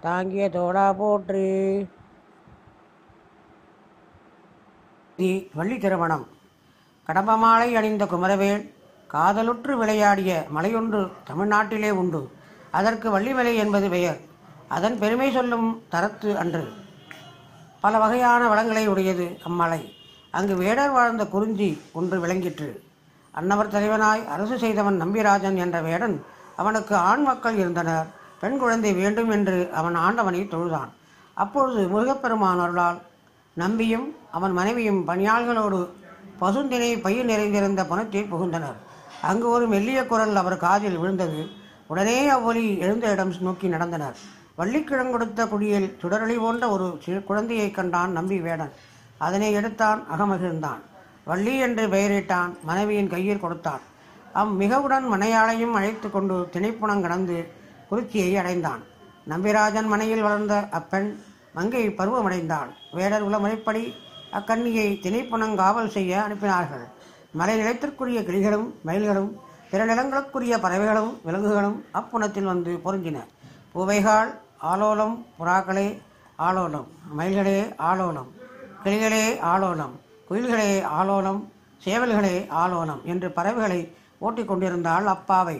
தாங்கிய தோடா போற்றி. தி வள்ளி திருமணம். கடம்பமாலை அணிந்த குமரவேல் காதலுற்று விளையாடிய மலையொன்று தமிழ்நாட்டிலே உண்டு. அதற்கு வள்ளிமலை என்பது பெயர். அதன் பெருமை சொல்லும் தரத்து அன்று. பல வகையான வளங்களை உடையது அம்மலை. அங்கு வேடர் வாழ்ந்த குறிஞ்சி ஒன்று விளங்கிற்று. அன்னவர் தலைவனாய் அரசு செய்தவன் நம்பிராஜன் என்ற வேடன் அவனுக்கு ஆண் மக்கள் இருந்தனர். பெண் குழந்தை வேண்டும் என்று அவன் ஆண்டவனை தொழுதான். அப்பொழுது முருகப்பெருமான் அருளால் நம்பியும் அவன் மனைவியும் பணியாள்களோடு பசுந்தினை பயிர் நிறைந்திருந்த பணத்தில் புகுந்தனர். அங்கு ஒரு மெல்லிய குரல் அவர் காதில் விழுந்தது. உடனே அவ்வொலி எழுந்த இடம் நோக்கி நடந்தனர். வள்ளிக்கிழங்கொடுத்த குடியில் சுடரொளி போன்ற ஒரு சிறு குழந்தையைக் கண்டான் நம்பி வேடன். அதனை எடுத்தான் அகமகிழ்ந்தான். வள்ளி என்று பெயரிட்டான் மனைவியின் கையில் கொடுத்தான். அம் மிகவுடன் மனையாளையும் அழைத்து கொண்டு திணைப்புணம் கடந்து குறிச்சியை அடைந்தான். நம்பிராஜன் மனையில் வளர்ந்த அப்பெண் மங்கை பருவமடைந்தாள். வேடர் உளமுறைப்படி அக்கன்னியை திணைப்புணங்காவல் செய்ய அனுப்பினார்கள். மலை நிலத்திற்குரிய கிளிகளும் மயில்களும் பிற நிலங்களுக்குரிய பறவைகளும் விலங்குகளும் அப்புணத்தில் வந்து பொருந்தின. பூவைகால் ஆலோலம் புறாக்களே ஆலோலம் மயில்களே ஆலோலம் கிளிகளே ஆலோலம் குயில்களே ஆலோலம் சேவல்களே ஆலோலம் என்று பறவைகளை ஓட்டிக் கொண்டிருந்தாள் அப்பாவை.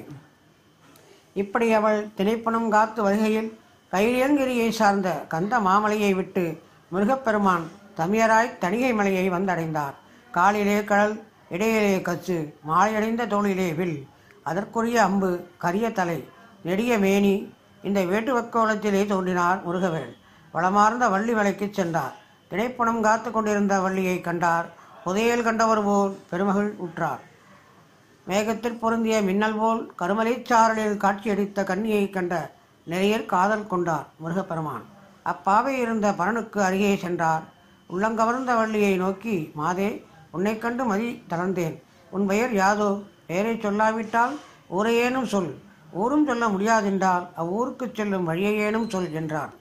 இப்படி அவள் திணைப்பணம் காத்து வருகையில் கைலியங்கிரியை சார்ந்த கந்த மாமலையை விட்டு முருகப்பெருமான் தமியராய் தணிகை மலையை வந்தடைந்தார். காலிலே கடல் இடையிலே கச்சு மாலையடைந்த தோளிலே வில். அதற்குரிய அம்பு கரிய தலை நெடிய மேனி இந்த வேட்டுவக்கோலத்திலே தோன்றினார் முருகவேள் வளமார்ந்த வள்ளி மலைக்குச் சென்றார். திணைப்பணம் காத்து கொண்டிருந்த வள்ளியை கண்டார். புதையல் கண்டவர் போல் பெருமகள் உற்றார். மேகத்தில் பொருந்திய மின்னல் போல் கருமலைச்சாரலில் காட்சியளித்த கன்னியை கண்ட நிறையர் காதல் கொண்டார் முருகப்பெருமான். அப்பாவை இருந்த பரனுக்கு அருகே சென்றார். உள்ளங்கவர்ந்த வள்ளியை நோக்கி மாதே உன்னை கண்டு மதி தளர்ந்தேன். உன் பெயர் யாதோ? பெயரை சொல்லாவிட்டால் ஊரையேனும் சொல். ஊரும் சொல்ல முடியாதென்றால் அவ்வூருக்குச் செல்லும் வழியையேனும் சொல் என்றார்.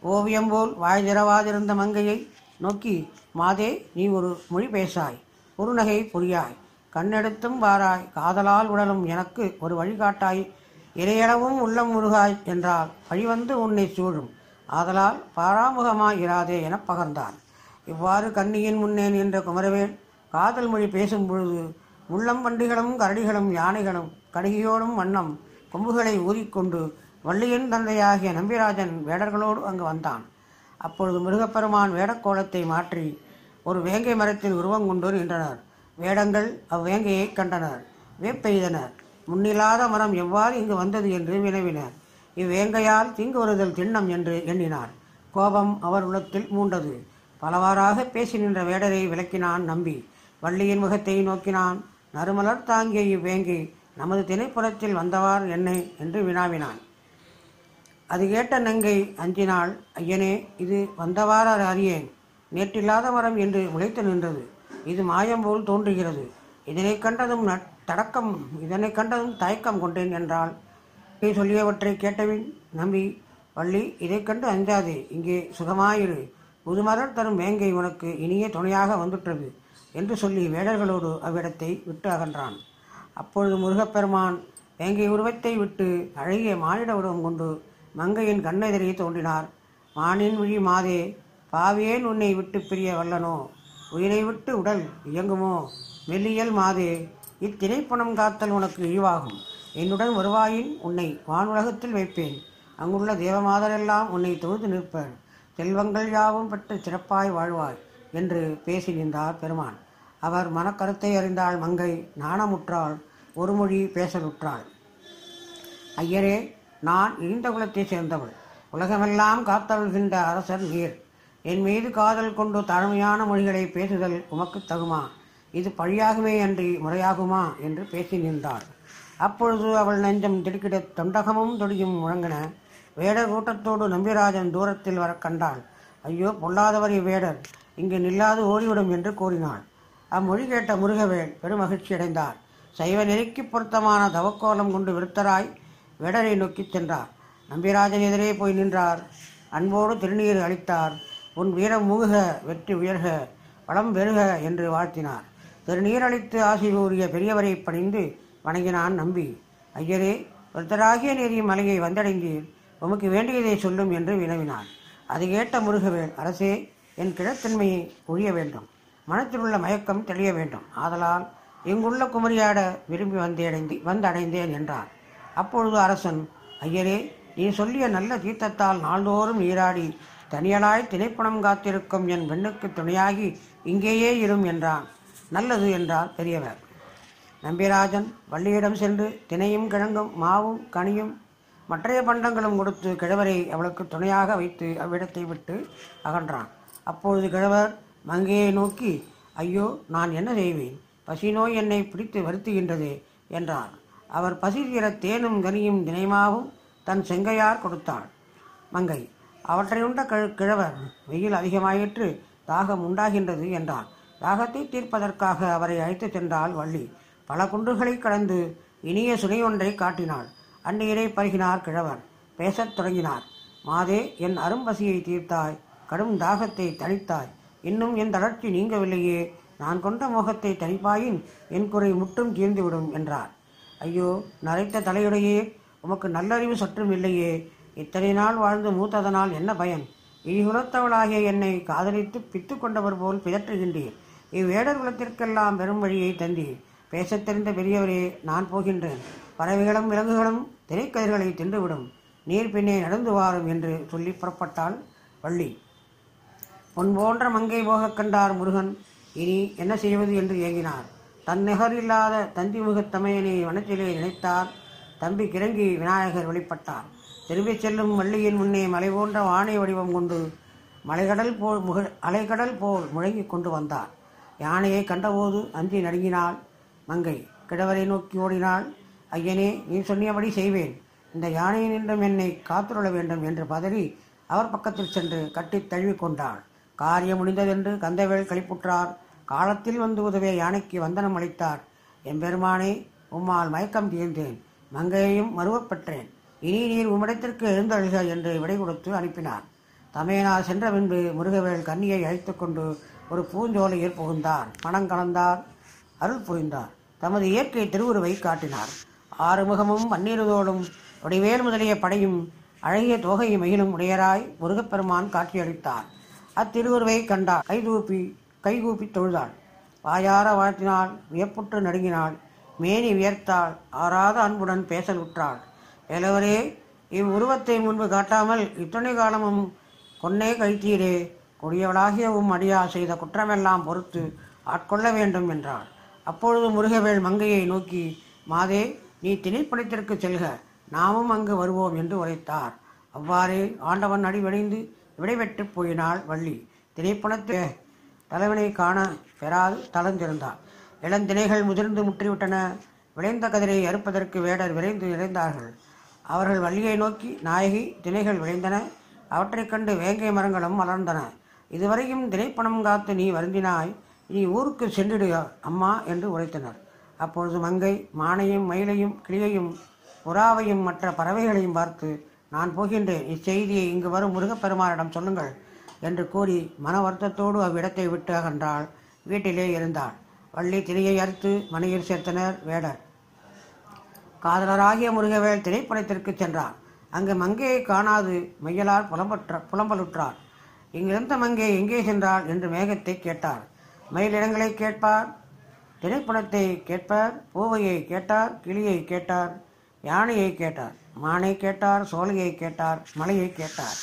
ஓவியம் போல் வாய் திறவாதிருந்த மங்கையை நோக்கி மாதே நீ ஒரு மொழி பேசாய். குறுநகை புரியாய். கண்ணெடுத்தும் வாராய் காதலால் உடலும் எனக்கு ஒரு வழிகாட்டாய் இறையளவும் உள்ளம் முருகாய் என்றால் வழிவந்து உன்னை சூழும். ஆதலால் பாராமுகமாய் இராதே என பகர்ந்தான் இவ்வாறு கன்னியின் முன்னே நின்ற குமரவேல் காதல் மொழி பேசும் பொழுது முள்ளம் வண்டிகளும் கரடிகளும் யானைகளும் கடுகியோடும் வண்ணம் கொம்புகளை ஊறிக்கொண்டு வள்ளியின் தந்தையாகிய நம்பிராஜன் வேடர்களோடு அங்கு வந்தான். அப்பொழுது முருகப்பெருமான் வேடக்கோலத்தை மாற்றி ஒரு வேங்கை மரத்தில் உருவம் கொண்டு நின்றனர். வேடங்கள் அவ்வேங்கையை கண்டனர் வேப்பெய்தனர். முன்னில்லாத மரம் எவ்வாறு இங்கு வந்தது என்று வினவினர். இவ்வேங்கையால் தீங்கு வருதல் திண்ணம் என்று எண்ணினார். கோபம் அவர் உள்ளத்தில் மூண்டது. பலவாறாக பேசி நின்ற வேடரை விளக்கினான் நம்பி. வள்ளியின் முகத்தை நோக்கினான். நறுமலர் தாங்கிய இவ்வேங்கை நமது திணைப்புறத்தில் வந்தவார் என்னை என்று வினாவினான். அது கேட்ட நங்கை அஞ்சினாள். ஐயனே இது வந்தவாறு அறியேன். நேற்றில்லாத மரம் என்று உழைத்து நின்றது. இது மாயம் போல் தோன்றுகிறது. இதனை கண்டதும் நட்- தடக்கம் இதனை கண்டதும் தயக்கம் கொண்டேன் என்றால் நீ சொல்லியவற்றை கேட்டவின் நம்பி வள்ளி இதைக் கண்டு அஞ்சாதே இங்கே சுகமாயிரு. புதுமலர் தரும் வேங்கை உனக்கு இனிய துணையாக வந்துட்டது என்று சொல்லி வேடர்களோடு அவ்விடத்தை விட்டு அகன்றான். அப்பொழுது முருகப்பெருமான் வேங்கை உருவத்தை விட்டு அழகிய மானிட உருவம் கொண்டு மங்கையின் கண்ணெதிரே தோன்றினார். மானின் விழி மாதே பாவியேன் உன்னை விட்டு பிரிய வல்லனோ? உயிரை விட்டு உடல் இயங்குமோ? மெல்லியல் மாதே இத்திரைப்பணம் காத்தல் உனக்கு இழிவாகும். என்னுடன் வருவாயின் உன்னை வானுலகத்தில் வைப்பேன். அங்குள்ள தேவமாதரெல்லாம் உன்னை தொழுது நிற்பர். செல்வங்கள் யாவும் பெற்று சிறப்பாய் வாழ்வாய் என்று பேசி நின்றார் பெருமான். அவர் மனக்கருத்தை அறிந்தாள் மங்கை நாணமுற்றாள் ஒரு மொழி பேசலுற்றாள். ஐயரே நான் இழிந்த குலத்தைச் சேர்ந்தவள். உலகமெல்லாம் காத்தருள்கின்ற அரசர் நீர். என் மீது காதல் கொண்டு தாழ்மையான மொழிகளை பேசுதல் உமக்குத் தகுமா? இது பழியாகுமே அன்றி முறையாகுமா? என்று பேசி நின்றாள் அப்பொழுது அவள் நெஞ்சம் திடுக்கிட தொண்டகமும் தொடியும் முழங்கின. வேடர் கூட்டத்தோடு நம்பிராஜன் தூரத்தில் வர கண்டாள். ஐயோ பொல்லாதவர் இவ்வேடர். இங்கு நில்லாது ஓடிவிடும் என்று கூறினாள். அம்மொழி கேட்ட முருகவேல் பெருமகிழ்ச்சி அடைந்தார். சைவ நெருக்கி பொருத்தமான தவக்கோலம் கொண்டு விருத்தராய் வேடரை நோக்கிச் சென்றார். நம்பிராஜன் எதிரே போய் நின்றார். அன்போடு திருநீர் அளித்தார். உன் வீரம் முழுக வெற்றி உயர்க வளம் பெருக என்று வாழ்த்தினார். திருநீரழித்து ஆசி கூறிய பெரியவரை பணிந்து வணங்கினான் நம்பி. ஐயரே ஒருத்தராகிய நேரிய மலையை வந்தடைந்தீர். உமக்கு வேண்டியதை சொல்லும் என்று வினவினார் அது கேட்ட முருகவேல் அரசே என் கிழத்தன்மையை ஒழிய வேண்டும். மனத்தில் உள்ள மயக்கம் தெளிய வேண்டும். ஆதலால் இங்குள்ள குமரியாட விரும்பி வந்தடைந்து வந்தடைந்தேன் என்றார். அப்பொழுது அரசன் ஐயரே நீ சொல்லிய நல்ல தீர்த்தத்தால் நாள்தோறும் நீராடி தனியலாய் திணைப்பணம் காத்திருக்கும் என் பெண்ணுக்கு துணையாகி இங்கேயே இரும் என்றான். நல்லது என்றார் பெரியவர். நம்பிராஜன் வள்ளியிடம் சென்று தினையும் கிழங்கும் மாவும் கனியும் மற்றைய பண்டங்களும் கொடுத்து கிழவரை அவளுக்கு துணையாக வைத்து அவ்விடத்தை விட்டு அகன்றான். அப்பொழுது கிழவர் மங்கையை நோக்கி ஐயோ நான் என்ன செய்வேன்? பசி நோய் என்னை பிடித்து வருத்துகின்றது என்றார். அவர் பசி தீர தேனும் கனியும் தினைமாவும் தன் செங்கையார் கொடுத்தாள். மங்கை அவற்றை உண்ட கிழ- கிழவர் வெயில் அதிகமாயிற்று தாகம் உண்டாகின்றது என்றான். தாகத்தை தீர்ப்பதற்காக அவரை அழைத்துச் சென்றாள் வள்ளி. பல குன்றுகளை கடந்து இனிய சுனை ஒன்றை காட்டினாள். அந்நீரை பருகினார் கிழவர். பேசத் தொடங்கினார். மாதே என் அரும்பசியை தீர்த்தாய். கடும் தாகத்தை தணித்தாய். இன்னும் என் தளர்ச்சி நீங்கவில்லையே. நான் கொண்ட மோகத்தை தணிப்பாயின் என் குறை முட்டும் தீர்ந்துவிடும் என்றார். ஐயோ நரைத்த தலையுடையே. உமக்கு நல்லறிவு சற்றும் இல்லையே. இத்தனை நாள் வாழ்ந்து மூத்ததனால் என்ன பயன்? இழிகுலத்தவளாகிய என்னை காதலித்து பித்து கொண்டவர் போல் பிதற்றுகின்றீர். இவ்வேடர் குலத்திற்கெல்லாம் பெரும் வழியை தந்தீர். பேசத் தெரிந்த பெரியவரே நான் போகின்றேன். பறவைகளும் விலங்குகளும் திரைக்கதிர்களை தின்றுவிடும். நீர் பின்னே நடந்து வாரும் என்று சொல்லி புறப்பட்டாள் வள்ளி. பொன் போன்ற மங்கை போகக் கண்டார் முருகன். இனி என்ன செய்வது என்று ஏங்கினார். தன் நிகரில்லாத தந்தி தந்திமுகத் தமையனை வனத்திலே நினைத்தார். தம்பி கிறங்கி விநாயகர் வெளிப்பட்டார் திரும்பிச் செல்லும் வள்ளியின் முன்னே மலை போன்ற வானை வடிவம் கொண்டு மலைகடல் போல் முக அலைகடல் போல் முழங்கிக் கொண்டு வந்தார் யானையை கண்டபோது அஞ்சி நடுங்கினாள் மங்கை. கிழவரை நோக்கி ஓடினாள் ஐயனே நீ சொன்னியபடி செய்வேன். இந்த யானையினின்றும் என்னை காத்துள்ள வேண்டும் என்று பதறி அவர் பக்கத்தில் சென்று கட்டித் தழுவிக் கொண்டாள். காரியம் முடிந்ததென்று கந்தவேல் கழிப்புற்றார். காலத்தில் வந்து உதவிய யானைக்கு வந்தனம் அளித்தார் எம்பெருமானே உம்மால் மயக்கம் தீர்ந்தேன். மங்கையையும் மறுவப்பெற்றேன் இனி நீர் உம்மிடத்திற்கு எழுந்தழுக என்று விடை கொடுத்து அனுப்பினார் தமையனார் சென்ற பின்பு முருகவேல் கன்னியை அழைத்து கொண்டு ஒரு பூஞ்சோலையில் புகுந்தார் மனம் கலந்தார் அருள் புரிந்தார். தமது இயற்கை திருவுருவை காட்டினார். ஆறுமுகமும் பன்னீருதோடும் வடிவேல் முதலிய படையும் அழகிய தோகையை மயிலும் உடையராய் முருகப்பெருமான் காட்சியளித்தார். அத்திருவுருவை கண்டார். கைதூப்பி கைகூப்பி தொழுதாள். வாயார வாழ்த்தினாள் வியப்புற்று நடுங்கினாள். மேனி வியர்த்தாள். ஆறாத அன்புடன் பேசலுற்றாள். வேலவரே இவ்வுருவத்தை முன்பு காட்டாமல் இத்தனை காலமும் கொன்னே கழித்தீரே. கொடியவளாகிய உம் அடியா செய்த குற்றமெல்லாம் பொறுத்து ஆட்கொள்ள வேண்டும் என்றாள். அப்பொழுது முருகவேள் மங்கையை நோக்கி மாதே நீ திணைப்படத்திற்கு செல்க. நாமும் அங்கு வருவோம் என்று உரைத்தார். அவ்வாறே ஆண்டவன் அடிவடைந்து விடைபெற்று போயினாள் வள்ளி. திணைப்பணத்தை தலைவனை காண பெறாது தளர்ந்திருந்தார் இளந்திணைகள் முதிர்ந்து முற்றிவிட்டன. விளைந்த கதிரை அறுப்பதற்கு வேடர் விரைந்து நிறைந்தார்கள் அவர்கள் வள்ளியை நோக்கி நாயகி திணைகள் விளைந்தன. அவற்றைக் கண்டு வேங்கை மரங்களும் மலர்ந்தன. இதுவரையும் திரைப்பணம் காத்து நீ வருந்தினாய். நீ ஊருக்கு சென்றிடு அம்மா? என்று உரைத்தனர். அப்பொழுது மங்கை மானையும் மயிலையும் கிளியையும் புறாவையும் மற்ற பறவைகளையும் பார்த்து நான் போகின்றேன். இச்செய்தியை இங்கு வரும் முருகப்பெருமானிடம் சொல்லுங்கள் என்று கூறி மன வருத்தத்தோடு அவ்விடத்தை விட்டு அகன்றாள். வீட்டிலே இருந்தாள். வள்ளி திரையை அறுத்து மனையில் சேர்த்தனர் வேடர். காதலராகிய முருகவேல் திரைப்படத்திற்கு சென்றார் அங்கு மங்கையை காணாது மையலார் புலம்பற்ற புலம்பலுற்றார். இங்கிருந்த மங்கை எங்கே சென்றாள் என்று மேகத்தை கேட்டார். மயிலிடங்களை கேட்பார் திரைப்படத்தை கேட்பார் பூவையை கேட்டார் கிளியை கேட்டார் யானையை கேட்டார் மானை கேட்டார் சோலையை கேட்டார் மலையை கேட்டார்.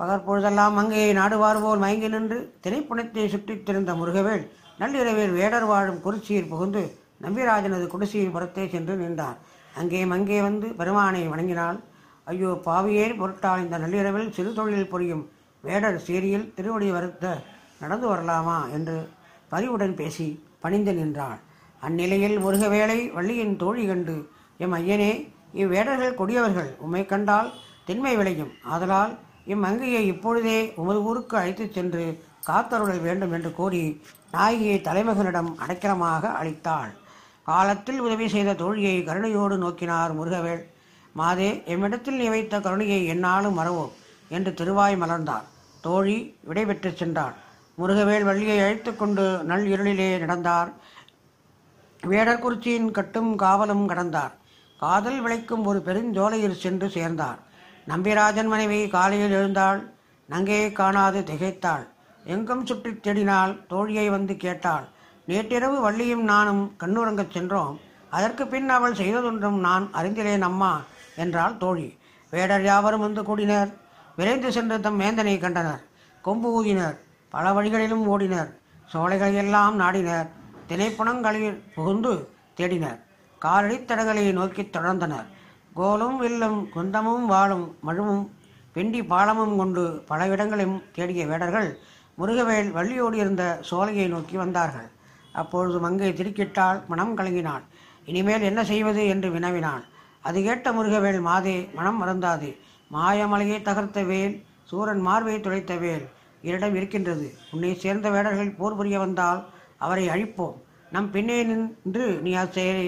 பகற்பொழுதெல்லாம் மங்கையை நாடுவார் போல் மயங்கி நின்று திரைப்படத்தை சுற்றித் திரிந்த முருகவேல் நள்ளிரவில் வேடர் வாழும் குறிச்சியில் புகுந்து நம்பிராஜனது குடிசையின் புறத்தே சென்று நின்றார். அங்கே மங்கே வந்து பெருமானை வணங்கினாள். ஐயோ பாவியே பொருட்டால் இந்த நள்ளிரவில் சிறு தொழில் புரியும். வேடர் சீரியில் திருவடி வருத்த நடந்து வரலாமா? என்று பரிவுடன் பேசி பணிந்து நின்றாள். அந்நிலையில் முருகவேளை வள்ளியின் தோழி கண்டு எம் ஐயனே இவ்வேடர்கள் கொடியவர்கள் உம்மை கண்டால் திண்மை விளையும். ஆதலால் இம்மங்கையை இப்பொழுதே உமது ஊருக்கு அழைத்துச் சென்று காத்தருள வேண்டும் என்று கூறி நாயகியை தலைமகனிடம் அடைக்கலமாக அளித்தாள். காலத்தில் உதவி செய்த தோழியை கருணையோடு நோக்கினார் முருகவேள். மாதே எம்மிடத்தில் நீ வைத்த கருணையை என்னாலும் மறவோம் என்று திருவாய் மலர்ந்தார். தோழி விடைபெற்றுச் சென்றாள். முருகவேல் வள்ளியை அழைத்து கொண்டு நல் இருளிலே நடந்தார். வேடர்குறிச்சியின் கட்டும் காவலும் கடந்தார். காதல் விளைக்கும் ஒரு பெருஞ்சோலையில் சென்று சேர்ந்தார். நம்பிராஜன் மனைவி காலையில் எழுந்தாள். நங்கையை காணாது திகைத்தாள். எங்கும் சுற்றித் தேடினாள் தோழியை வந்து கேட்டாள். நேற்றிரவு வள்ளியும் நானும் கண்ணுறங்கச் சென்றோம். அதற்கு பின் அவள் செய்ததொன்றும் நான் அறிந்திலேன் அம்மா என்றாள் தோழி. வேடர் யாவரும் வந்து கூடினர். விரைந்து சென்று தம் வேந்தனை கண்டனர். கொம்பு ஊதினர். பல வழிகளிலும் ஓடினர். சோலைகளையெல்லாம் நாடினர். திணைப்புணங்களில் புகுந்து தேடினர். காலடித்தடகளை நோக்கி தொடர்ந்தனர். கோலும் வில்லும் குந்தமும் வாளும் மழுவும் பெண்டி பாலமும் கொண்டு பல இடங்களையும் தேடிய வேடர்கள் முருகவேல் வள்ளியோடியிருந்த சோலையை நோக்கி வந்தார்கள். அப்பொழுது மங்கை திருக்கிட்டால் மனம் கலங்கினாள். இனிமேல் என்ன செய்வது என்று வினவினாள். அது கேட்ட முருகவேல் மாதே மனம் மறந்தாதே மாயமலையை தகர்த்த வேல் சூரன் மார்பையை துளைத்த வேல் என்னிடம் இருக்கின்றது. உன்னை சேர்ந்த வேடர்கள் போர் புரிய வந்தால் அவரை அழிப்போம். நம் பின்னே நின்று நீ அச்செயலை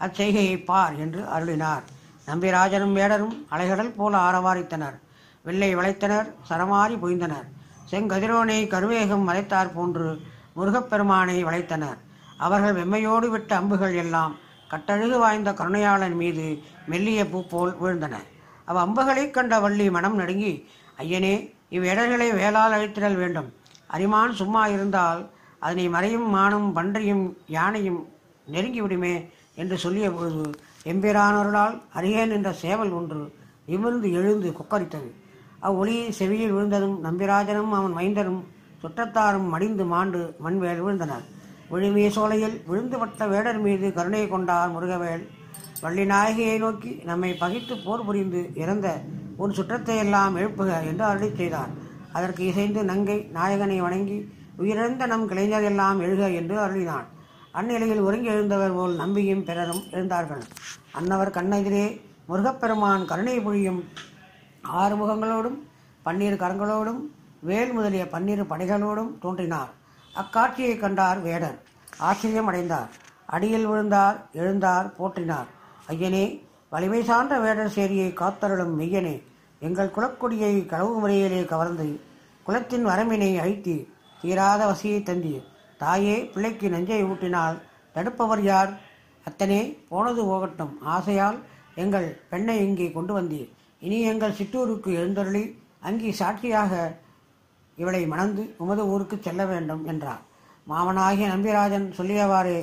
அச்செய்கையை பார் என்று அருளினார். நம்பிராஜனும் வேடரும் அலைகடல் போல ஆரவாரித்தனர். வெள்ளை வளைத்தனர் சரமாரி பொய்ந்தனர். செங்கதிரோனை கருவேகம் மலைத்தார் போன்று முருகப்பெருமானை வளைத்தனர். அவர்கள் வெம்மையோடு விட்ட அம்புகள் எல்லாம் கட்டழகு வாய்ந்த கருணையாளன் மீது மெல்லிய பூ போல் விழுந்தன. அவ் அம்புகளைக் கண்ட வள்ளி மனம் நடுங்கி ஐயனே இவ்விடர்களை வேளால் அழித்திடல் வேண்டும். அரிமான் சும்மா இருந்தால் அதனை மறையும் மானும் பன்றியும் யானையும் நெருங்கிவிடுமே என்று சொல்லிய பொழுது எம்பிரானவர்களால் அரியேன் என்ற சேவல் ஒன்று நிமிர்ந்து எழுந்து கொக்கரித்தது. அவ்வொளி செவியில் விழுந்ததும் நம்பிராஜனும் அவன் மைந்தரும் சுற்றத்தாரும் மடிந்து மாண்டு மண்வேல் விழுந்தனர். விழுமிய சோலையில் விழுந்து பட்ட வேடர் மீது கருணை கொண்டார் முருகவேல். வள்ளி நாயகியை நோக்கி நம்மை பகித்து போர் புரிந்து இறந்த உன் சுற்றத்தை எல்லாம் எழுப்புக என்று அருளி செய்தார். அதற்கு இசைந்து நங்கை நாயகனை வணங்கி உயிரிழந்த நம் கிளைஞர் எல்லாம் எழுக என்று அருளினான். அந்நிலையில் ஒருங்கி எழுந்தவர் போல் நம்பியும் பிறரும் எழுந்தார்கள். அன்னவர் கண்ணெதிரே முருகப்பெருமான் கருணை புழியும் ஆறு முகங்களோடும் பன்னீர் கரங்களோடும் வேல் முதலிய பன்னிரு படைகளோடும் தோன்றினார். அக்காட்சியை கண்டார் வேடர் ஆச்சரியம் அடைந்தார் அடியில் விழுந்தார் எழுந்தார் போற்றினார். ஐயனே வலிமை சார்ந்த வேடர் சேரியை காத்தருளும் மெய்யனே எங்கள் குலக்கொடியை களவு முறையிலே கவர்ந்து குலத்தின் வரம்பினை அழித்தி தீராத வசியை தந்தி தாயே பிள்ளைக்கு நெஞ்சை ஊட்டினால் தடுப்பவர் யார்? அத்தனே போனது போகட்டும். ஆசையால் எங்கள் பெண்ணை இங்கே கொண்டு வந்தீர். இனி எங்கள் சிற்றூருக்கு எழுந்தருளி அங்கே சாட்சியாக இவளை மணந்து உமது ஊருக்கு செல்ல வேண்டும் என்றார். மாமனாகிய நம்பிராஜன் சொல்லியவாறே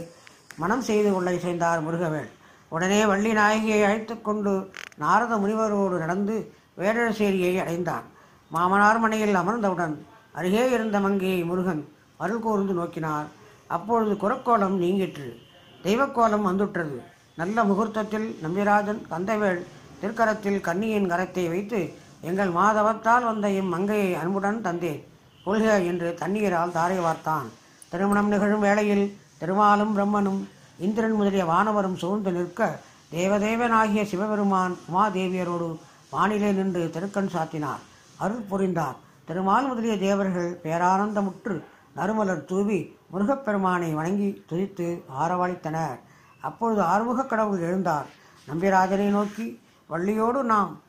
மனம் செய்து கொள்ள இசைந்தார் முருகவேள். உடனே வள்ளி நாயகியை அழைத்து கொண்டு நாரத முனிவரோடு நடந்து வேடசேரியை அடைந்தான் மாமனார் மனையில் அமர்ந்தவுடன் அருகே இருந்த மங்கையை முருகன் அருள் கூர்ந்து நோக்கினார். அப்பொழுது குரக்கோலம் நீங்கிற்று. தெய்வக்கோலம் வந்துற்றது. நல்ல முகூர்த்தத்தில் நம்பிராஜன் கந்தவேள் திருக்கரத்தில் கன்னியின் கரத்தை வைத்து எங்கள் மாதவத்தால் வந்த இம்மங்கையை அன்புடன் தந்தேன். கொள்க என்று தண்ணீரால் தாரை வார்த்தான். திருமணம் நிகழும் வேளையில் திருமாலும் பிரம்மனும் இந்திரன் முதலிய வானவரும் சூழ்ந்து நிற்க தேவதேவனாகிய சிவபெருமான் உமாதேவியரோடு வானிலே நின்று திருக்கண் சாத்தினார். அருள் புரிந்தார். திருமால் முதலிய தேவர்கள் பேரானந்தமுற்று நறுமலர் தூவி முருகப்பெருமானை வணங்கி துதித்து ஆரவாளித்தனர் அப்பொழுது ஆறுமுகக் கடவுள் எழுந்தார். நம்பிராஜனை நோக்கி வள்ளியோடு நாம்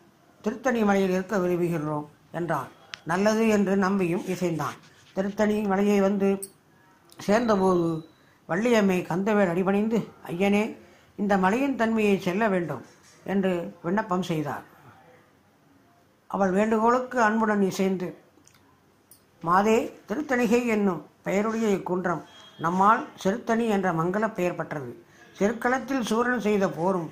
திருத்தணி மலையில் இருக்க விரும்புகிறோம் என்றான் நல்லது என்று நம்பியும் இசைந்தான். திருத்தணி மலையை வந்து சேர்ந்தபோது வள்ளியம்மை கந்தவேல் அடிபணிந்து ஐயனே இந்த மலையின் தன்மையை செல்ல வேண்டும் என்று விண்ணப்பம் செய்தார். அவள் வேண்டுகோளுக்கு அன்புடன் இசைந்து மாதே திருத்தணிகை என்னும் பெயருடைய இக்குன்றம் நம்மால் சிறுத்தணி என்ற மங்கள பெயர் பெற்றது. சிறுக்களத்தில் சூரன் செய்த போரும்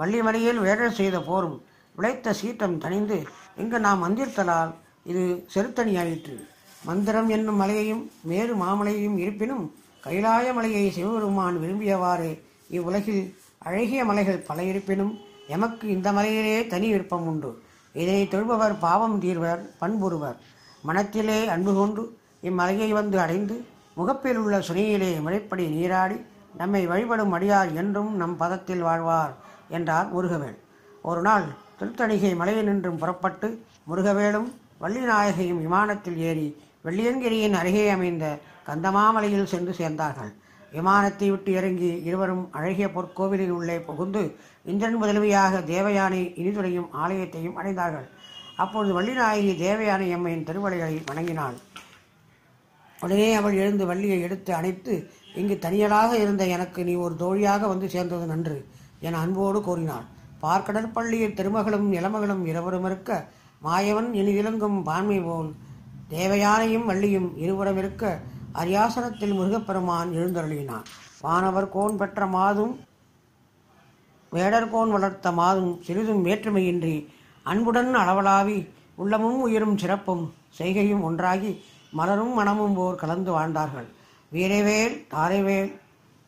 வள்ளிமலையில் வேடர் செய்த போரும் விளைத்த சீற்றம் தணிந்து இங்கு நாம் வந்திருத்தலால் இது செருத்தணியாயிற்று. மந்திரம் என்னும் மலையையும் மேரு மாமலையையும் இருப்பினும் கைலாய மலையை சிவபெருமான் விரும்பியவாறு இவ்வுலகில் அழகிய மலைகள் பல இருப்பினும் எமக்கு இந்த மலையிலே தனி விருப்பம் உண்டு. இதனை தொழுபவர் பாவம் தீர்வர் பண்புறுவர் மனத்திலே அன்பு கொண்டு இம்மலையை வந்து அடைந்து முகப்பில் உள்ள சுனையிலே முறைப்படி நீராடி நம்மை வழிபடும் அடியார் என்றும் நம் பதத்தில் வாழ்வார் என்றார் முருகவேள் ஒரு நாள் திருத்தணிகை மலையினின்றும் புறப்பட்டு முருகவேலும் வள்ளிநாயகியும் விமானத்தில் ஏறி வெள்ளியங்கிரியின் அருகே அமைந்த கந்தமாமலையில் சென்று சேர்ந்தார்கள். விமானத்தை விட்டு இறங்கி இருவரும் அழகிய பொற்கோவிலின் உள்ளே புகுந்து இந்திரன் முதல்வியாக தேவயானை இனிதுரையும் ஆலயத்தையும் அடைந்தார்கள். அப்பொழுது வள்ளிநாயகி தேவயானை அம்மையின் திருவடிகளை வணங்கினாள். உடனே அவள் எழுந்து வள்ளியை எடுத்து அணைத்து இங்கு தனியலாக இருந்த எனக்கு நீ ஒரு தோழியாக வந்து சேர்ந்தது நன்று என அன்போடு கூறினாள். பார்க்கடற்பள்ளியில் திருமகளும் இளமகளும் இருவரும் இருக்க மாயவன் இனி இலங்கும் பான்மை போல் தேவயானையும் வள்ளியும் இருவரும் இருக்க அரியாசனத்தில் முருகப்பெருமான் எழுந்தருளினான் வானவர் கோன் பெற்ற மாதும் வேடர்கோன் வளர்த்த மாதும் சிறிதும் வேற்றுமையின்றி அன்புடன் அளவலாவி உள்ளமும் உயிரும் சிறப்பும் செய்கையும் ஒன்றாகி மலரும் மனமும் போர் கலந்து வாழ்ந்தார்கள். வீரவேல் தாரைவேல்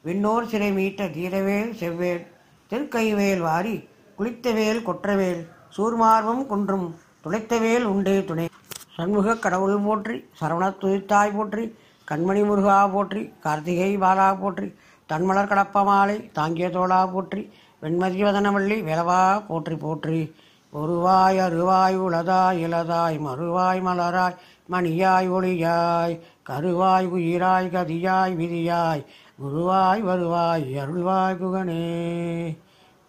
விண்ணோர் சிறை மீட்ட தீரவேல் செவ்வேல் திருக்கைவேல் வாரி குளித்தவேல் கொற்றவேல் சூர்மார்வம் குன்றும் துளைத்தவேல் உண்டே துணை. சண்முக கடவுள் போற்றி சரவண துதித்தாய் போற்றி கண்மணி முருகா போற்றி கார்த்திகை பாலா போற்றி தன்மலர் கடப்பமாலை தாங்கிய தோளா போற்றி வெண்மதி வதனவள்ளி விளவா போற்றி போற்றி. ஒருவாய் அருவாய் உளதாய் இளதாய் மறுவாய் மலராய் மணியாய் ஒளியாய் கருவாய் உயிராய் கதியாய் விதியாய் குருவாய் வருவாய் அருள்வாய் குகனே.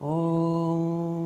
ஓம்